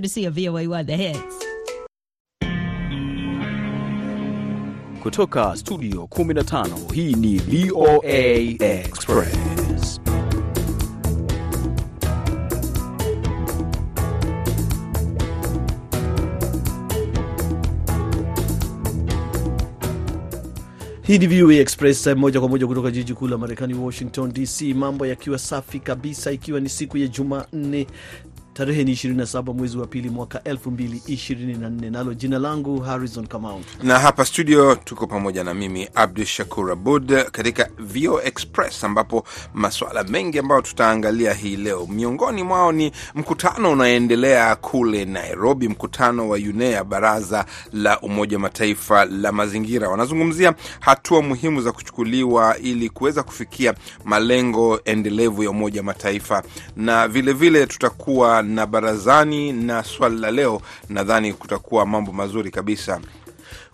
to of VOA One The Hits. Kutoka studio 15 hii ni VOA Express. Hii ni VOA Express moja kwa moja kutoka jiji kuu la Marekani, Washington DC. Mambo yakiwa safi kabisa, ikiwa ni siku ya Jumanne tarehe ni 27 mwezi wa pili mwaka 2024, nalo jina langu Harrison Kamau, na hapa studio tuko pamoja na mimi Abdu Shakur Abud katika VO Express, ambapo masuala mengi ambayo tutaangalia hii leo, miongoni mwao ni mkutano unaendelea kule Nairobi, mkutano wa UNEA, baraza la Umoja Mataifa la mazingira. Wanazungumzia hatua muhimu za kuchukuliwa ili kuweza kufikia malengo endelevu ya Umoja Mataifa, na vilevile vile tutakuwa na barazani na swali la leo, nadhani kutakuwa mambo mazuri kabisa.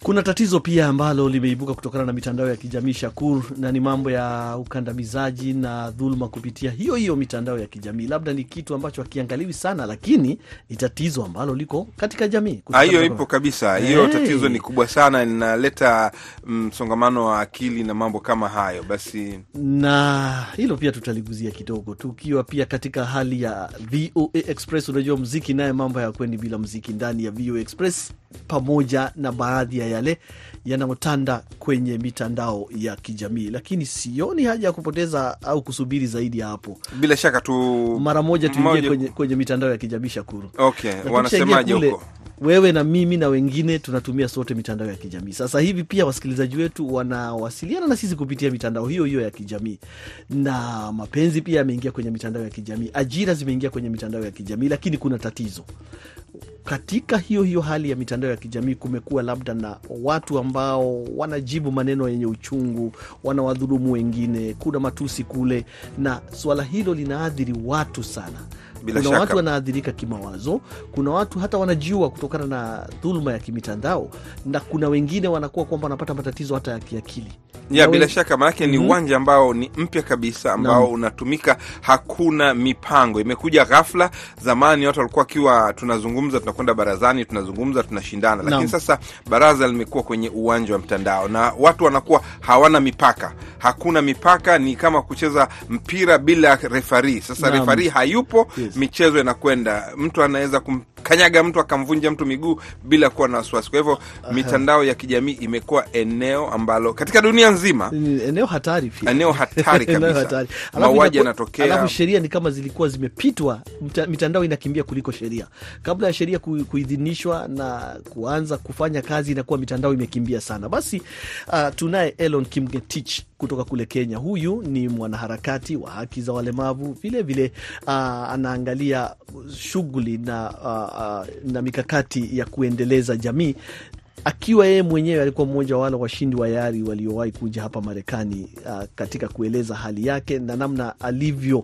Kuna tatizo pia ambalo limeibuka kutokana na mitandao ya kijamii Shakur, na ni mambo ya ukandamizaji na dhuluma kupitia hiyo hiyo mitandao ya kijamii. Labda ni kitu ambacho hakiangaliwi sana, lakini ni tatizo ambalo liko katika jamii. Hiyo ipo kabisa, hiyo hey. Tatizo ni kubwa sana, linaleta msongamano wa akili na mambo kama hayo. Basi na hilo pia tutaliguzia kidogo, tukiwa pia katika hali ya VOA Express. Unajua mziki naye mambo hayakwendi bila mziki ndani ya VOA Express, pamoja na baadhi ya yale yanayotanda kwenye mitandao ya kijamii, lakini sioni haja ya kupoteza au kusubiri zaidi ya hapo. Bila shaka tu mara moja tuingie kwenye, kwenye mitandao ya kijamii Shakuru. Okay, wanasemaje huko? Wewe na mimi na wengine tunatumia sote mitandao ya kijamii sasa hivi. Pia wasikilizaji wetu wanawasiliana na sisi kupitia mitandao hiyo hiyo ya kijamii, na mapenzi pia yameingia kwenye mitandao ya kijamii, ajira zimeingia kwenye mitandao ya kijamii, lakini kuna tatizo katika hiyo hiyo hali ya mitandao ya kijamii kumekuwa labda na watu ambao wanajibu maneno yenye uchungu, wanawadhulumu wengine, kuna matusi kule, na swala hilo linaathiri watu sana. Bila kuna shaka. watu wanaathirika kimawazo, kuna watu hata wanajiua kutokana na dhuluma ya kimitandao, na kuna wengine wanakuwa kwamba wanapata matatizo hata ya kiakili ya bila shaka maanake ni Mhm. uwanja ambao ni mpya kabisa ambao unatumika, hakuna mipango, imekuja ghafla. Zamani watu walikuwa wakiwa tunazungumza, tunakwenda barazani, tunazungumza, tunashindana, lakini sasa baraza limekuwa kwenye uwanja wa mtandao na watu wanakuwa hawana mipaka, hakuna mipaka, ni kama kucheza mpira bila refari. Sasa Naam. refari hayupo, Yes. Michezo inakwenda, mtu anaweza kumkanyaga mtu akamvunja mtu miguu bila kuwa na wasiwasi. Kwa hivyo mitandao ya kijamii imekuwa eneo ambalo katika dunia nzima eneo hatari pia. eneo hatari kabisa. Mauaji yanatokea. Alafu sheria ni kama zilikuwa zimepitwa, mitandao inakimbia kuliko sheria. Kabla ya sheria kuidhinishwa na kuanza kufanya kazi, inakuwa mitandao imekimbia sana. Basi uh, tunaye Elon Kimgetich kutoka kule Kenya. Huyu ni mwanaharakati wa haki za walemavu, vilevile uh, anaangalia shughuli na, uh, uh, na mikakati ya kuendeleza jamii akiwa yeye mwenyewe alikuwa mmoja wa wale washindi wa yari waliowahi kuja hapa Marekani uh, katika kueleza hali yake na namna alivyo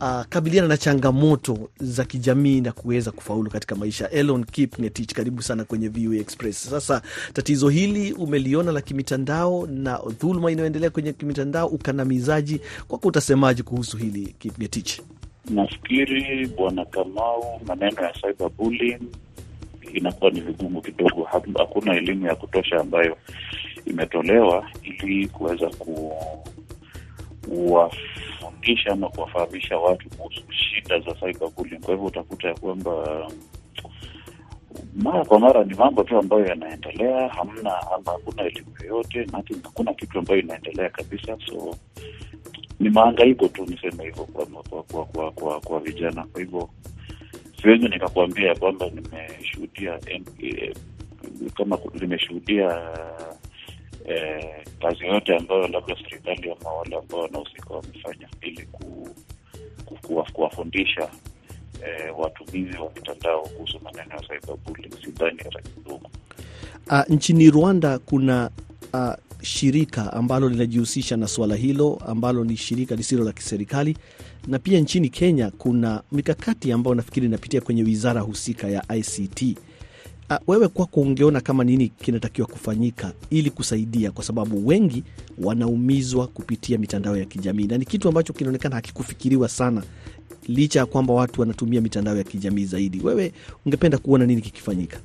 uh, kabiliana na changamoto za kijamii na kuweza kufaulu katika maisha. Elon Kipngetich, karibu sana kwenye VOA Express. Sasa tatizo hili umeliona la kimitandao na dhuluma inayoendelea kwenye kimitandao, ukandamizaji, kwako utasemaje kuhusu hili Kipngetich? Nafikiri bwana Kamau, maneno ya cyberbullying inakuwa ni vigumu kidogo. Hakuna elimu ya kutosha ambayo imetolewa ili kuweza kuwafundisha ama kuwafahamisha watu kuhusu shida za cyberbullying. Kwa hivyo utakuta ya kwamba mara kwa mara ni mambo tu ambayo yanaendelea, hamna ama hakuna elimu yoyote, hakuna kitu ambayo inaendelea kabisa, so ni maangaiko tu, niseme hivyo kwa kwa kwa, kwa, kwa, kwa vijana. Kwa hivyo siwezi nikakwambia kwamba nimeshuhudia eh, kama nimeshuhudia eh, kazi yote ambayo labda serikali ama wale ambao wanahusika wamefanya ili ku, ku, kuwa- kuwafundisha eh, watumizi wa mitandao kuhusu maneno ya cyberbullying. Sidhani hata kidogo. Uh, nchini Rwanda kuna shirika ambalo linajihusisha na suala hilo ambalo ni shirika lisilo la kiserikali, na pia nchini Kenya kuna mikakati ambayo nafikiri inapitia kwenye wizara husika ya ICT. Uh, wewe kwako ungeona kama nini kinatakiwa kufanyika ili kusaidia, kwa sababu wengi wanaumizwa kupitia mitandao ya kijamii na ni kitu ambacho kinaonekana hakikufikiriwa sana licha ya kwamba watu wanatumia mitandao ya kijamii zaidi. Wewe ungependa kuona nini kikifanyika?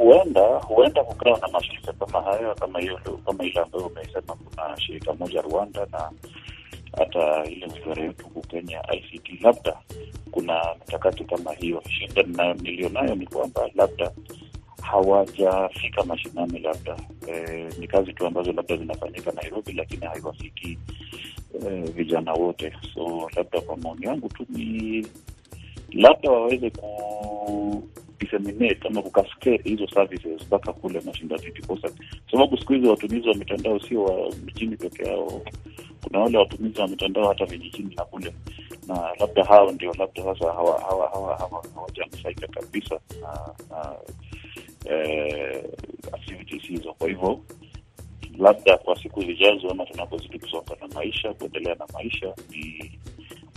Huenda huenda kukawa na mashirika kama hayo kama hiyo kama ile ambayo umesema, kuna shirika moja Rwanda na hata ile wizara yetu huku Kenya ICT, labda kuna mikakati kama hiyo. Shida nilionayo ni kwamba labda hawajafika mashinani, labda e, ni kazi tu ambazo labda zinafanyika Nairobi, lakini haiwafiki e, vijana wote. So labda kwa maoni yangu tu ni labda waweze ku disseminate ama kukaskade hizo services mpaka kule mashindani, ndiposa sababu siku hizi watumizi wa mitandao sio wa mjini peke yao, kuna wale watumizi wa mitandao hata vijijini na kule, na labda hao ndio labda sasa hawajanufaika kabisa na, na eh, activities hizo. Kwa hivyo labda kwa siku zijazo ama tunapozidi kusonga na maisha, kuendelea na maisha ni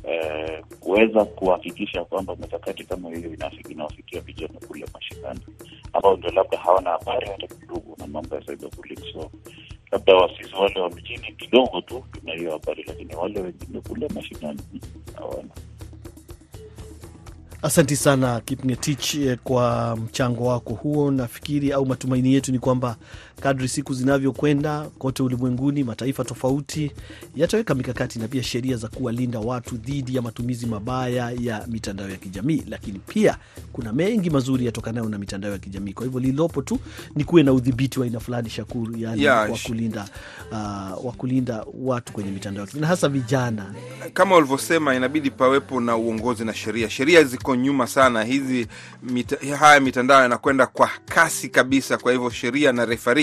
eh, kuweza kuhakikisha kwamba mikakati kama hiyo inawafikia vijana kule mashinani ambao ndio labda hawana habari hata kidogo na mambo ya cyberbullying. So labda wasisi wale wa mjini kidogo tu tuna hiyo habari, lakini wale wengine kule mashinani hawana. Asanti sana Kipngetich kwa mchango wako huo. Nafikiri au matumaini yetu ni kwamba kadri siku zinavyokwenda kote ulimwenguni, mataifa tofauti yataweka mikakati na pia sheria za kuwalinda watu dhidi ya matumizi mabaya ya mitandao ya kijamii, lakini pia kuna mengi mazuri yatokanayo na mitandao ya kijamii. Kwa hivyo lililopo tu ni kuwe na udhibiti wa aina fulani, Shakuru, yani wa kulinda uh, wa kulinda watu kwenye mitandao na hasa vijana. kama ulivyosema, inabidi pawepo na uongozi na sheria. Sheria ziko nyuma sana, hizi mita, haya mitandao yanakwenda kwa kasi kabisa. Kwa hivyo sheria na refari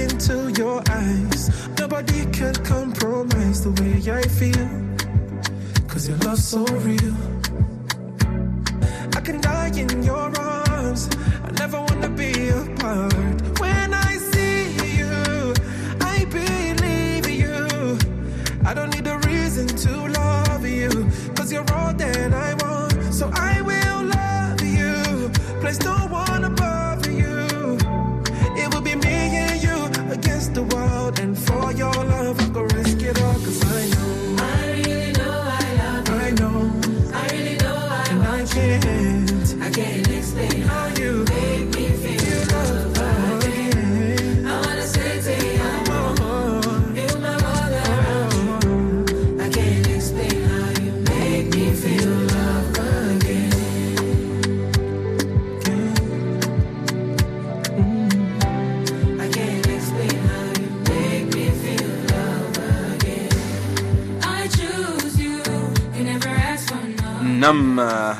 into your eyes, nobody can compromise the way I feel. Cause your love's so real. I can die in your arms. Nam uh,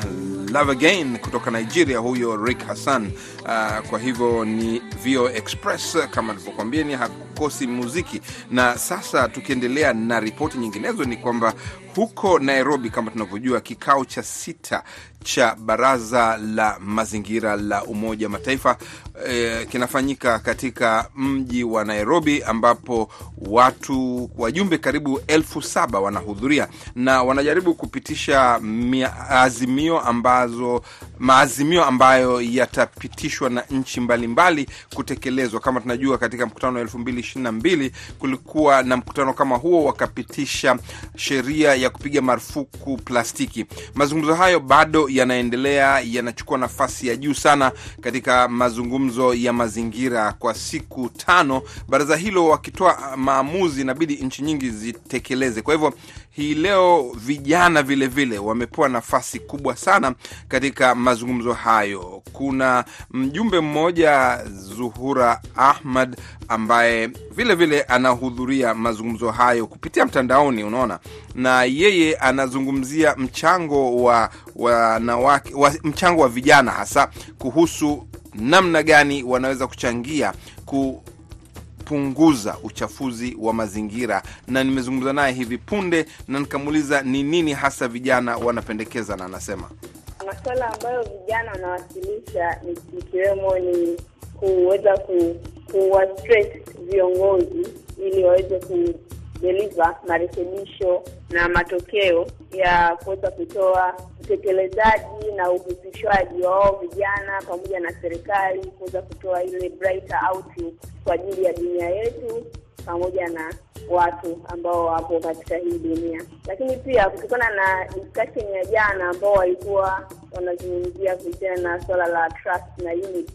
Love Again kutoka Nigeria, huyo Rick Hassan. Uh, kwa hivyo ni VO Express kama nilivyokwambia, ni hakukosi muziki. Na sasa tukiendelea na ripoti nyinginezo, ni kwamba huko Nairobi, kama tunavyojua, kikao cha sita cha baraza la mazingira la Umoja Mataifa eh, kinafanyika katika mji wa Nairobi ambapo watu wajumbe karibu elfu saba wanahudhuria na wanajaribu kupitisha mia- azimio ambazo maazimio ambayo yatapitishwa na nchi mbalimbali kutekelezwa. Kama tunajua katika mkutano wa elfu mbili ishirini na mbili kulikuwa na mkutano kama huo, wakapitisha sheria ya kupiga marufuku plastiki. Mazungumzo hayo bado yanaendelea, yanachukua nafasi ya juu sana katika mazungumzo ya mazingira kwa siku tano. Baraza hilo wakitoa maamuzi, inabidi nchi nyingi zitekeleze. Kwa hivyo hii leo vijana vilevile vile wamepewa nafasi kubwa sana katika mazungumzo hayo. Kuna mjumbe mmoja Zuhura Ahmad ambaye vile vile anahudhuria mazungumzo hayo kupitia mtandaoni, unaona, na yeye anazungumzia mchango wa wanawake wa, mchango wa vijana hasa kuhusu namna gani wanaweza kuchangia ku kupunguza uchafuzi wa mazingira, na nimezungumza naye hivi punde na nikamuuliza ni nini hasa vijana wanapendekeza, na anasema Masuala ambayo vijana wanawasilisha ikiwemo ni kuweza ku, kuwa viongozi ili waweze kudeliver marekebisho na matokeo ya kuweza kutoa utekelezaji na uhusishwaji wa wao vijana pamoja na serikali kuweza kutoa ile brighter outlook kwa ajili ya dunia yetu pamoja na watu ambao wapo katika hii dunia. Lakini pia kutokana na discussion ya jana ambao walikuwa wanazungumzia kuhusiana na swala la trust na unity,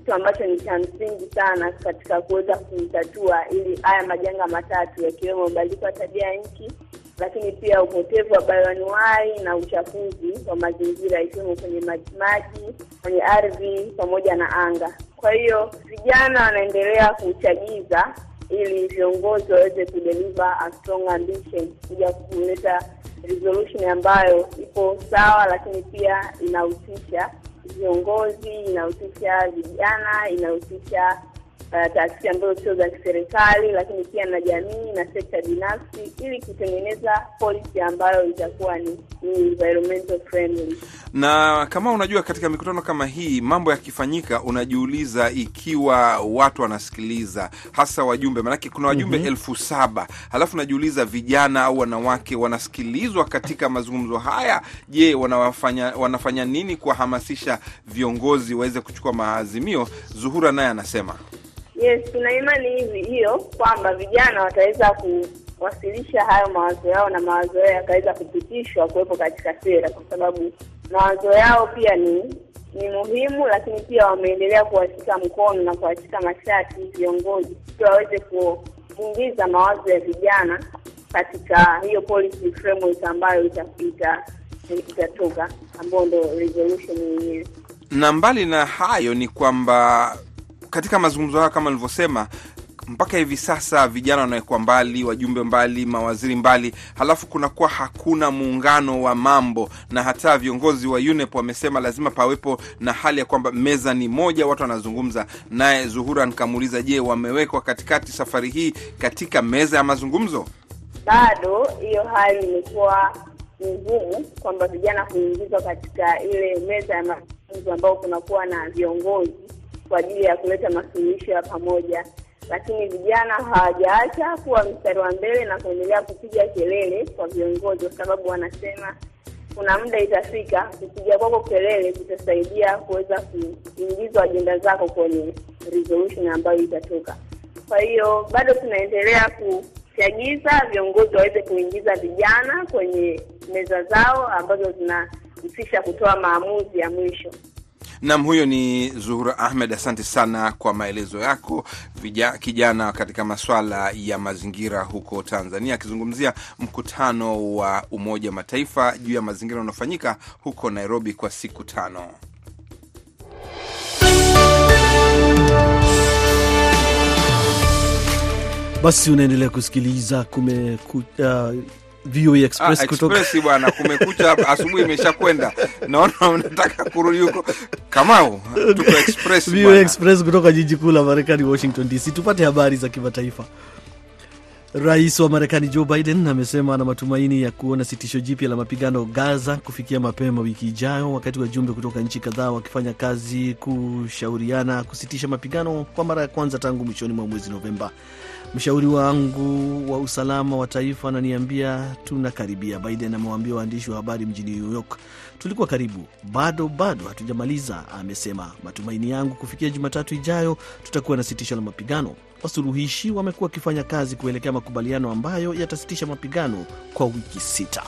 kitu ambacho ni cha msingi sana katika kuweza kuitatua ili haya majanga matatu yakiwemo mabadiliko ya tabia nchi, lakini pia upotevu wa bayoanuai na uchafuzi wa mazingira ikiwemo kwenye maji, kwenye ardhi pamoja na anga. Kwa hiyo vijana wanaendelea kuchagiza ili viongozi waweze kudeliver a strong ambition kuja kuleta resolution ambayo ipo sawa, lakini pia inahusisha viongozi, inahusisha vijana, inahusisha uh, taasisi ambazo sio za kiserikali, lakini pia na jamii na sekta binafsi, ili kutengeneza policy ambayo itakuwa ni, ni environmental friendly. na kama unajua, katika mikutano kama hii mambo yakifanyika, unajiuliza ikiwa watu wanasikiliza, hasa wajumbe, maanake kuna wajumbe elfu saba halafu unajiuliza vijana au wanawake wanasikilizwa katika mazungumzo haya. Je, wanawafanya, wanafanya nini kuwahamasisha viongozi waweze kuchukua maazimio? Zuhura naye anasema Yes, tuna imani hivi hiyo kwamba vijana wataweza kuwasilisha hayo mawazo yao na mawazo yao yakaweza kupitishwa kuwepo katika sera, kwa sababu mawazo yao pia ni ni muhimu, lakini pia wameendelea kuwashika mkono na kuwashika mashati viongozi ili waweze kuingiza mawazo ya vijana katika hiyo policy framework ambayo itatoka, ambayo ndo resolution yenyewe. na mbali na hayo ni kwamba katika mazungumzo hayo kama nilivyosema, mpaka hivi sasa vijana wanawekwa mbali, wajumbe mbali, mawaziri mbali, halafu kunakuwa hakuna muungano wa mambo, na hata viongozi wa UNEP wamesema lazima pawepo na hali ya kwamba meza ni moja, watu wanazungumza. Naye Zuhura nikamuuliza, je, wamewekwa katikati safari hii katika meza ya mazungumzo? bado hiyo hali imekuwa ngumu kwamba vijana kuingizwa katika ile meza ya mazungumzo ambao kunakuwa na viongozi kwa ajili ya kuleta masuluhisho ya pamoja, lakini vijana hawajaacha kuwa mstari wa mbele na kuendelea kupiga kelele kwa viongozi, kwa sababu wanasema kuna muda itafika, kupiga kwako kelele kutasaidia kuweza kuingizwa ajenda zako kwenye resolution ambayo itatoka. Kwa hiyo bado tunaendelea kuchagiza viongozi waweze kuingiza vijana kwenye meza zao ambazo zinahusisha kutoa maamuzi ya mwisho. Nam, huyo ni Zuhura Ahmed. Asante sana kwa maelezo yako. Vija, kijana katika maswala ya mazingira huko Tanzania, akizungumzia mkutano wa Umoja Mataifa juu ya mazingira unaofanyika huko Nairobi kwa siku tano. Basi unaendelea kusikiliza kumeku, uh, VOA Express Ah, kutoka Express bwana, kumekucha hapa, asubuhi imeshakwenda. Naona unataka kurudi huko. Kamau, tuko Express VOA. Express kutoka jiji kuu la Marekani, Washington DC. Tupate habari za kimataifa. Rais wa Marekani Joe Biden amesema ana matumaini ya kuona sitisho jipya la mapigano Gaza kufikia mapema wiki ijayo, wakati wajumbe kutoka nchi kadhaa wakifanya kazi kushauriana kusitisha mapigano kwa mara ya kwanza tangu mwishoni mwa mwezi Novemba. Mshauri wangu wa usalama wa taifa ananiambia tunakaribia, Biden amewaambia waandishi wa habari mjini New York. Tulikuwa karibu, bado bado hatujamaliza, amesema. Matumaini yangu kufikia Jumatatu ijayo tutakuwa na sitisho la mapigano. Wasuluhishi wamekuwa wakifanya kazi kuelekea makubaliano ambayo yatasitisha mapigano kwa wiki sita.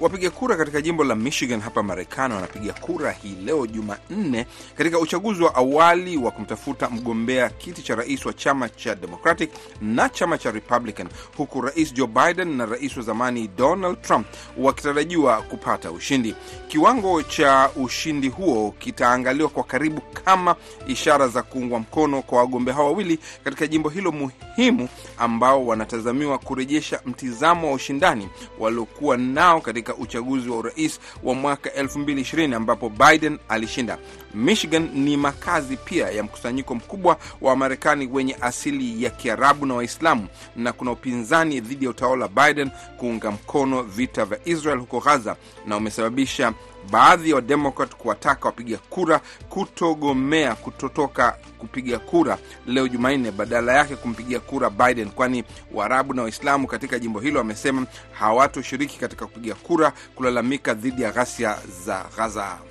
Wapiga kura katika jimbo la Michigan hapa Marekani wanapiga kura hii leo Jumanne katika uchaguzi wa awali wa kumtafuta mgombea kiti cha rais wa chama cha Democratic na chama cha Republican, huku rais Joe Biden na rais wa zamani Donald Trump wakitarajiwa kupata ushindi. Kiwango cha ushindi huo kitaangaliwa kwa karibu kama ishara za kuungwa mkono kwa wagombea hao wawili katika jimbo hilo muhimu, ambao wanatazamiwa kurejesha mtizamo wa ushindani waliokuwa nao katika katika uchaguzi wa urais wa mwaka 2020 ambapo Biden alishinda. Michigan ni makazi pia ya mkusanyiko mkubwa wa Wamarekani wenye asili ya Kiarabu na Waislamu, na kuna upinzani dhidi ya utawala wa Biden kuunga mkono vita vya Israel huko Gaza, na umesababisha baadhi ya wa Wademokrat kuwataka wapiga kura kutogomea kutotoka kupiga kura leo Jumanne, badala yake kumpigia kura Biden, kwani Waarabu na Waislamu katika jimbo hilo wamesema hawatoshiriki katika kupiga kura kulalamika dhidi ya ghasia za Gaza.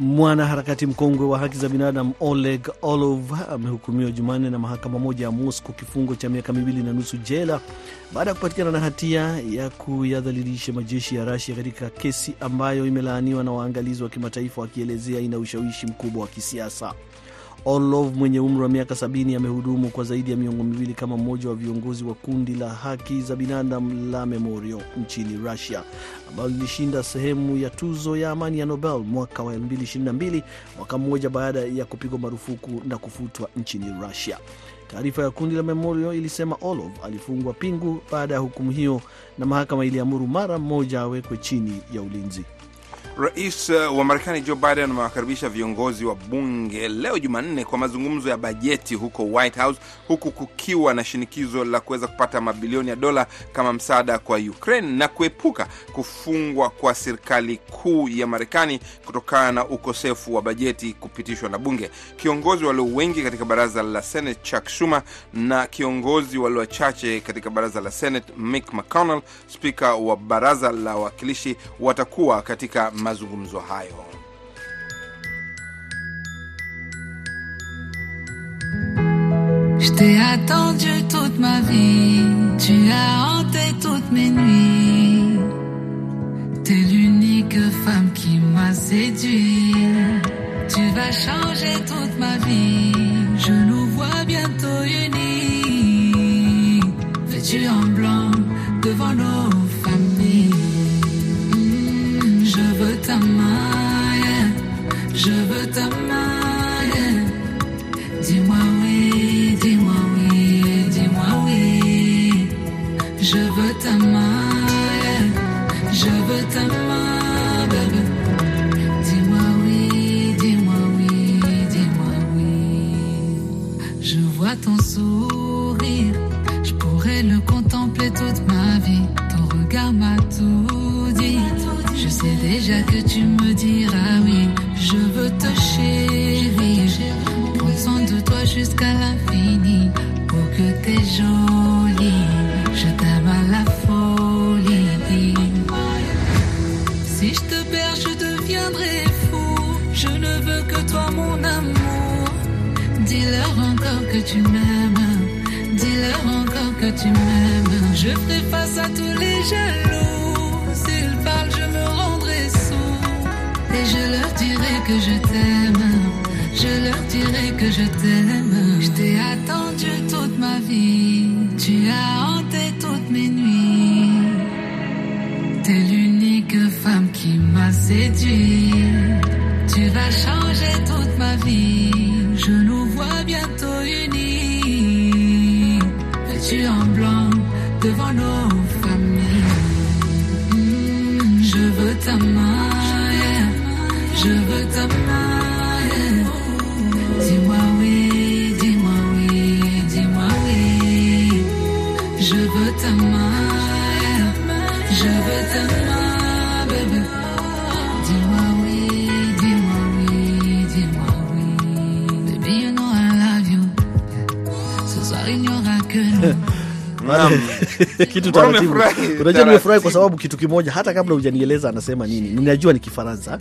Mwanaharakati mkongwe wa haki za binadamu Oleg Orlov amehukumiwa Jumanne na mahakama moja ya Moscow kifungo cha miaka miwili na nusu jela baada ya kupatikana na hatia ya kuyadhalilisha majeshi ya Rasia katika kesi ambayo imelaaniwa na waangalizi wa kimataifa wakielezea ina ushawishi mkubwa wa kisiasa. Orlov mwenye umri wa miaka sabini amehudumu kwa zaidi ya miongo miwili kama mmoja wa viongozi wa kundi la haki za binadamu la Memorial nchini Russia ambalo lilishinda sehemu ya tuzo ya amani ya Nobel mwaka wa 2022 mwaka mmoja baada ya kupigwa marufuku na kufutwa nchini Russia. Taarifa ya kundi la Memorial ilisema Orlov alifungwa pingu baada ya hukumu hiyo, na mahakama iliamuru mara mmoja awekwe chini ya ulinzi. Rais wa Marekani Joe Biden amewakaribisha viongozi wa bunge leo Jumanne kwa mazungumzo ya bajeti huko White House, huku kukiwa na shinikizo la kuweza kupata mabilioni ya dola kama msaada kwa Ukraine na kuepuka kufungwa kwa serikali kuu ya Marekani kutokana na ukosefu wa bajeti kupitishwa na bunge. Kiongozi walio wengi katika baraza la Senate Chuck Schumer na kiongozi walio wachache katika baraza la Senate Mitch McConnell, spika wa baraza la wawakilishi, watakuwa katika Je t'ai attendu toute ma vie, tu as hanté toutes mes nuits. T'es l'unique femme qui m'a séduit. Tu vas changer toute ma vie, je nous vois bientôt unis. Vêtus en blanc devant nos que tu m'aimes. Je ferai face à tous les jaloux. S'ils parlent, je me rendrai sourd. Et je leur dirai que je t'aime. Je leur dirai que je t'aime. Je t'ai attendu toute ma vie. Tu as hanté toutes mes nuits. T'es l'unique femme qui m'a séduit. Tu vas changer toute ma vie. Je nous vois bientôt. Vêtus en blanc devant nos familles. Mm, Je veux ta main, je veux ta main. Dis-moi oui, dis-moi oui, dis-moi oui. Je veux ta main, je veux ta main, bébé. Dis-moi oui, dis-moi oui, dis-moi oui. Baby, you know I love you. Ce soir, il good. kitu taratibu. Unajua nimefurahi kwa sababu kitu kimoja, hata kabla hujanieleza anasema nini, ninajua ni Kifaransa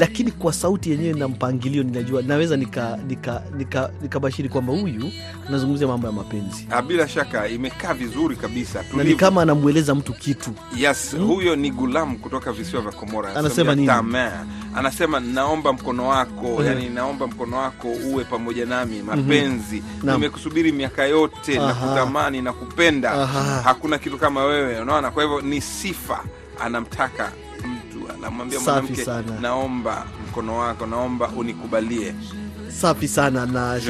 lakini kwa sauti yenyewe na mpangilio ninajua, naweza nika nika nika nikabashiri kwamba huyu anazungumzia mambo ya mapenzi Ah, Bila shaka imekaa vizuri kabisa, na ni kama anamweleza mtu kitu. Yes, huyo ni Gulam kutoka visiwa vya Komora. Anasema nini? Anasema naomba mkono wako, yani naomba mkono wako uwe pamoja nami, mapenzi. Naam. Nimekusubiri miaka yote na Aha. kutamani na kupenda. Aha. Hakuna kitu kama wewe, unaona? Kwa hivyo ni sifa anamtaka mtu, anamwambia mwanamke, naomba mkono wako, naomba unikubalie. Safi sana na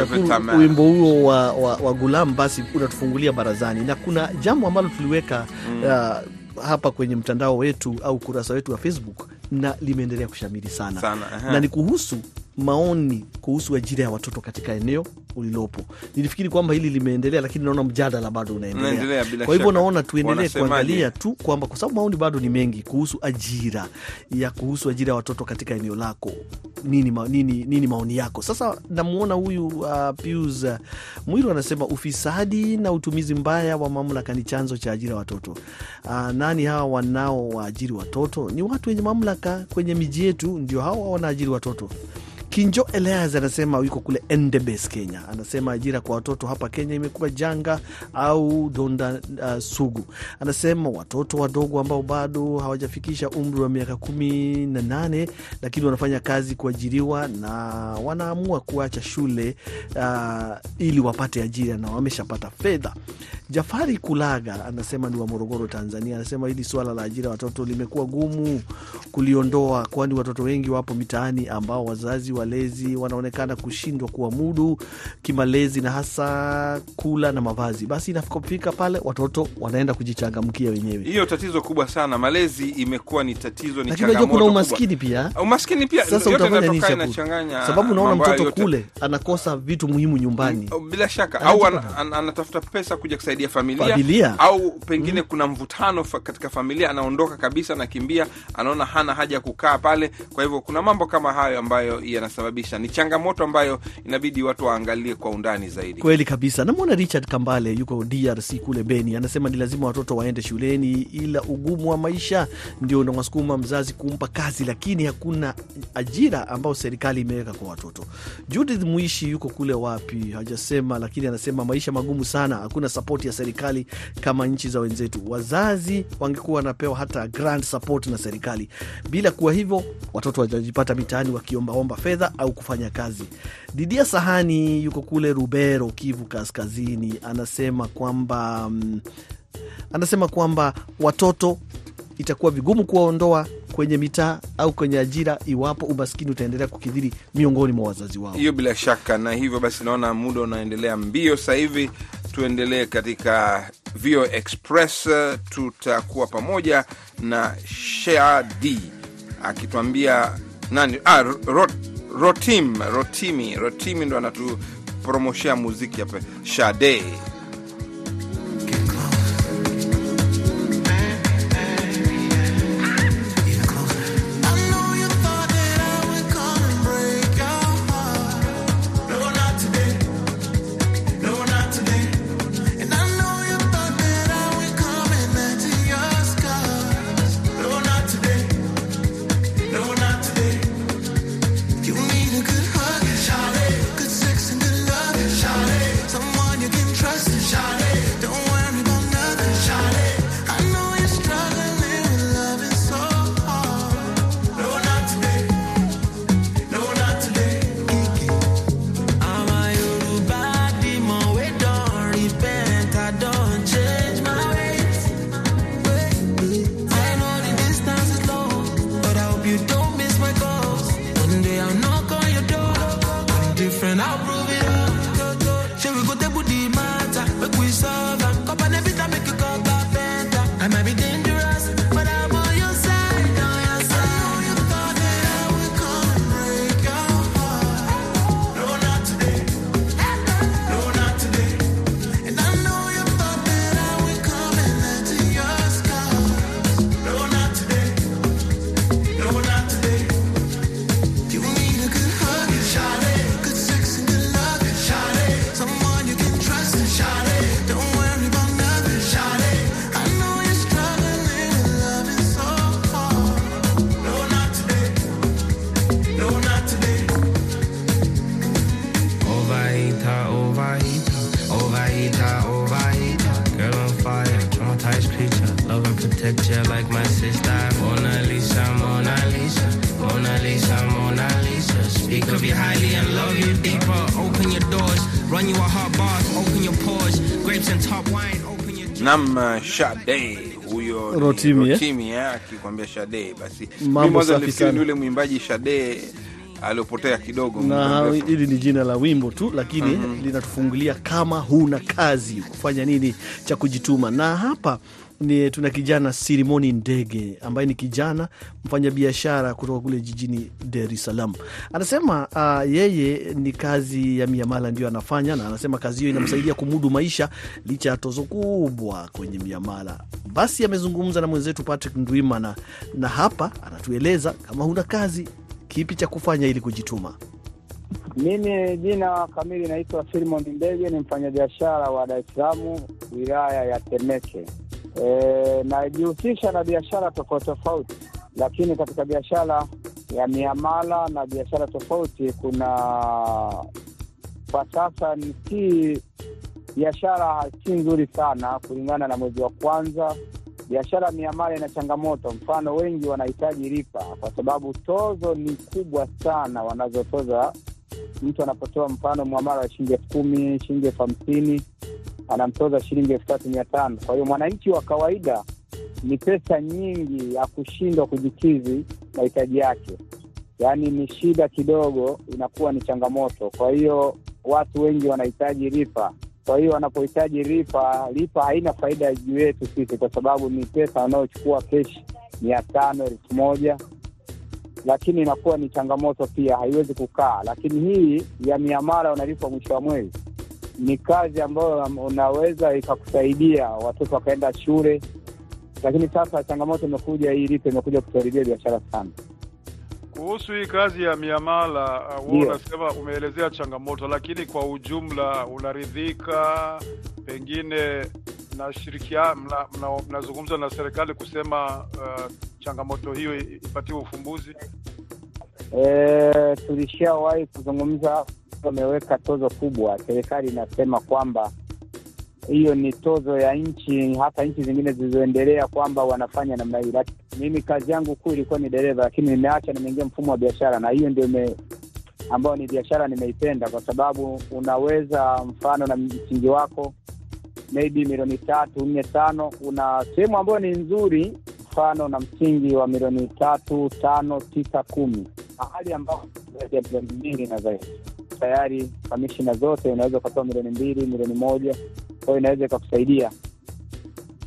main. wimbo huo wa, wa, wa Gulam basi unatufungulia barazani, na kuna jambo ambalo tuliweka uh, hapa kwenye mtandao wetu au kurasa wetu wa Facebook na limeendelea kushamiri sana, Sana, na ni kuhusu maoni kuhusu ajira ya watoto katika eneo ulilopo. Nilifikiri kwamba hili limeendelea, lakini naona mjadala bado Unaendelea. Kwa hivyo naona tuendelee kuangalia tu kwamba kwa sababu maoni bado ni mengi kuhusu ajira ya kuhusu ajira ya watoto katika eneo lako, nini, ma, nini, nini maoni yako? Sasa namwona huyu uh, Pius uh, Mwiru anasema ufisadi na utumizi mbaya wa mamlaka ni chanzo cha ajira ya watoto. Uh, nani hawa wanao waajiri watoto? Ni watu wenye mamlaka kwenye miji yetu, ndio hawa wanaajiri watoto. Kinjo Elias anasema yuko kule Endebes, Kenya. Anasema ajira kwa watoto hapa Kenya imekuwa janga au donda uh, sugu. Anasema watoto wadogo ambao bado hawajafikisha umri wa miaka kumi na nane lakini wanafanya kazi kuajiriwa na wanaamua kuacha shule uh, ili wapate ajira na wameshapata fedha. Jafari Kulaga anasema ni wa Morogoro, Tanzania. Anasema hili suala la ajira watoto limekuwa gumu kuliondoa, kwani watoto wengi wapo mitaani ambao wazazi walezi wanaonekana kushindwa kuwamudu kimalezi na hasa kula na mavazi. Basi inapofika pale watoto wanaenda kujichangamkia wenyewe, Hiyo tatizo kubwa sana, malezi imekuwa ni tatizo, ni changamoto kuna umaskini pia. Umaskini pia Sasa utafanya nini? Sababu unaona mtoto yote. kule anakosa vitu muhimu nyumbani. bila shaka au an, an, anatafuta pesa kuja kusaidia familia, Familia. au pengine kuna mvutano fa, katika familia, anaondoka kabisa, anakimbia, anaona hana haja ya kukaa pale. Kwa hivyo kuna mambo kama hayo ambayo yanasababisha, ni changamoto ambayo inabidi watu waangalie kwa undani zaidi. Kweli kabisa. Namwona Richard Kambale yuko DRC kule Beni, anasema ni lazima watoto waende shuleni, ila ugumu wa maisha ndio unawasukuma mzazi kumpa kazi, lakini hakuna ajira ambayo serikali imeweka kwa watoto. Judith Muishi yuko kule wapi, hajasema, lakini anasema maisha magumu sana, hakuna sapoti ya serikali kama nchi za wenzetu. Wazazi wangekuwa wanapewa hata grand support na serikali. Bila kuwa hivyo, watoto wajajipata mitaani wakiombaomba fedha au kufanya kazi. Didia Sahani yuko kule Rubero, Kivu Kaskazini, anasema kwamba mm, anasema kwamba watoto itakuwa vigumu kuwaondoa kwenye mitaa au kwenye ajira iwapo umaskini utaendelea kukidhiri miongoni mwa wazazi wao. Hiyo bila shaka, na hivyo basi naona muda unaendelea mbio sasa hivi. Tuendelee katika VO Express, tutakuwa pamoja na Shadi akituambia nani, ah, Rotim, Rotimi, Rotimi ndo anatupromoshea muziki hapa, Shade. Shade huyo Rotimi, eh? Rotimi eh, akikwambia Shade. Basi mimi mwanzo safi nilifikiri yule mwimbaji Shade aliopotea kidogo na hili ni jina la wimbo tu, lakini linatufungulia kama huna kazi kufanya nini cha kujituma. Na hapa ni tuna kijana Sirimoni Ndege ambaye ni kijana mfanyabiashara kutoka kule jijini Dar es Salaam. Anasema uh, yeye ni kazi ya miamala ndio anafanya, na anasema kazi hiyo inamsaidia kumudu maisha licha ya tozo kubwa kwenye miamala. Basi amezungumza na mwenzetu Patrick Ndwimana na hapa anatueleza kama huna kazi, kipi cha kufanya ili kujituma. Mimi jina kamili naitwa Filimon Ndege, ni mfanyabiashara wa Dar es Salaam, wilaya ya Temeke. E, najihusisha na biashara tofauti tofauti, lakini katika biashara ya miamala na biashara tofauti kuna kwa sasa ni si biashara si nzuri sana kulingana na mwezi wa kwanza. Biashara miamala ina changamoto, mfano wengi wanahitaji ripa kwa sababu tozo ni kubwa sana wanazotoza mtu anapotoa mfano mwamala wa shilingi elfu kumi shilingi elfu hamsini anamtoza shilingi elfu tatu mia tano Kwa hiyo mwananchi wa kawaida ni pesa nyingi ya kushindwa kujikizi mahitaji yake, yaani ni shida kidogo, inakuwa ni changamoto. Kwa hiyo watu wengi wanahitaji ripa. Kwa hiyo wanapohitaji ripa, ripa haina faida juu yetu sisi, kwa sababu ni pesa wanaochukua keshi mia tano elfu moja lakini inakuwa ni changamoto pia, haiwezi kukaa. Lakini hii ya miamala unalipwa mwisho wa mwezi ni kazi ambayo unaweza ikakusaidia watoto wakaenda shule, lakini sasa changamoto imekuja, hii lipo, imekuja kutuharibia biashara sana. Kuhusu hii kazi ya miamala uh, wewe unasema umeelezea changamoto, lakini kwa ujumla unaridhika? Pengine mnashirikia mnazungumza mna, mna na serikali kusema uh, changamoto hiyo ipatiwe ufumbuzi? E, tulishawahi kuzungumza, wameweka tozo kubwa. Serikali inasema kwamba hiyo ni tozo ya nchi, hata nchi zingine zilizoendelea kwamba wanafanya namna hii. Lakini mimi kazi yangu kuu ilikuwa ni dereva, lakini nimeacha, nimeingia mfumo wa biashara, na hiyo ndio ambayo ni biashara nimeipenda, kwa sababu unaweza mfano na msingi wako maybe milioni tatu nne tano, una sehemu ambayo ni nzuri, mfano na msingi wa milioni tatu tano tisa kumi, mahali ambapo milioni mbili na zaidi tayari kamishina zote unaweza ukatoa milioni mbili milioni moja kwa hiyo inaweza ikakusaidia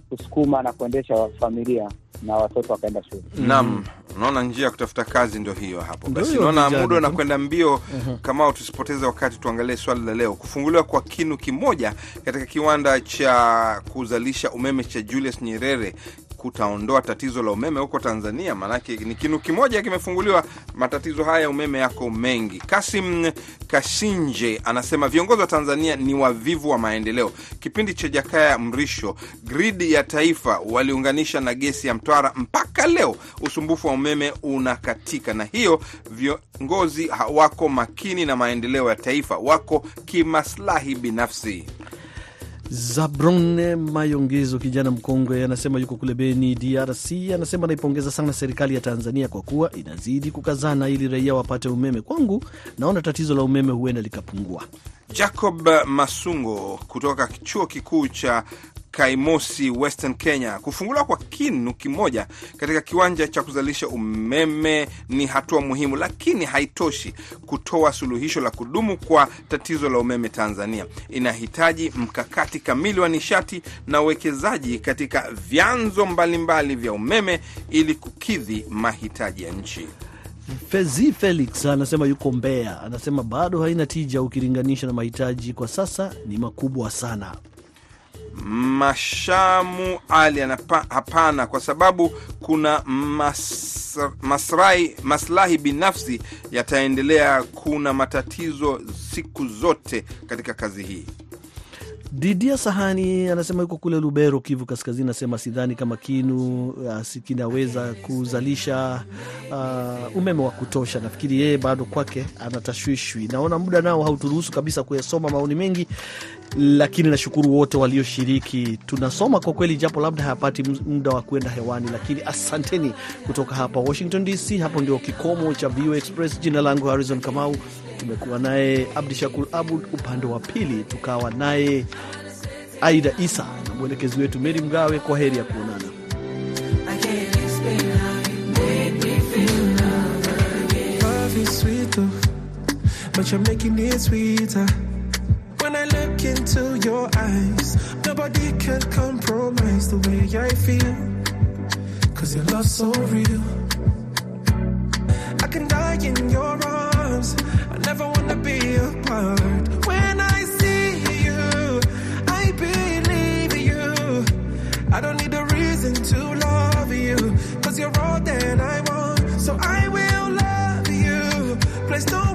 kusukuma na kuendesha familia na watoto wakaenda shule. Naam, unaona njia ya kutafuta kazi ndio hiyo hapo. Basi hiyo naona muda unakwenda mbio. Kama tusipoteze wakati, tuangalie swali la leo. Kufunguliwa kwa kinu kimoja katika kiwanda cha kuzalisha umeme cha Julius Nyerere kutaondoa tatizo la umeme huko Tanzania? Maanake ni kinu kimoja kimefunguliwa, matatizo haya ya umeme yako mengi. Kasim Kashinje anasema viongozi wa Tanzania ni wavivu wa maendeleo. Kipindi cha Jakaya Mrisho, gridi ya taifa waliunganisha na gesi ya Mtwara, mpaka leo usumbufu wa umeme unakatika, na hiyo viongozi hawako makini na maendeleo ya taifa, wako kimaslahi binafsi. Zabron Mayongezo, kijana mkongwe, anasema yuko kule Beni, DRC. Anasema anaipongeza sana serikali ya Tanzania kwa kuwa inazidi kukazana ili raia wapate umeme. Kwangu naona tatizo la umeme huenda likapungua. Jacob Masungo kutoka chuo kikuu cha Kaimosi, Western Kenya. Kufunguliwa kwa kinu kimoja katika kiwanja cha kuzalisha umeme ni hatua muhimu, lakini haitoshi kutoa suluhisho la kudumu kwa tatizo la umeme Tanzania. Inahitaji mkakati kamili wa nishati na uwekezaji katika vyanzo mbalimbali vya umeme ili kukidhi mahitaji ya nchi. Fezi Felix anasema yuko Mbeya, anasema bado haina tija ukilinganisha na mahitaji kwa sasa ni makubwa sana. Mashamu Ali anapa, hapana, kwa sababu kuna mas, masrai, maslahi binafsi yataendelea. Kuna matatizo siku zote katika kazi hii. Didia Sahani anasema yuko kule Lubero, Kivu Kaskazini. Anasema sidhani kama kinu uh, kinaweza kuzalisha uh, umeme wa kutosha. Nafikiri yeye bado kwake anatashwishwi. Naona muda nao hauturuhusu kabisa kuyasoma maoni mengi, lakini nashukuru wote walioshiriki. Tunasoma kwa kweli, japo labda hayapati muda wa kuenda hewani, lakini asanteni kutoka hapa Washington DC. Hapo ndio kikomo cha VOA Express. Jina langu Harrison Kamau, tumekuwa naye Abdi Shakur Abud upande wa pili, tukawa naye Aida Isa na mwelekezi wetu Meri Mgawe. Kwa heri ya kuonana. But you're making it sweeter. When I look into your eyes, nobody can compromise the way I feel. Cause your love's so real. I can die in your arms. When I see you, I believe you. I don't need a reason to love you, cause you're all that I want. So I will love you. Please don't.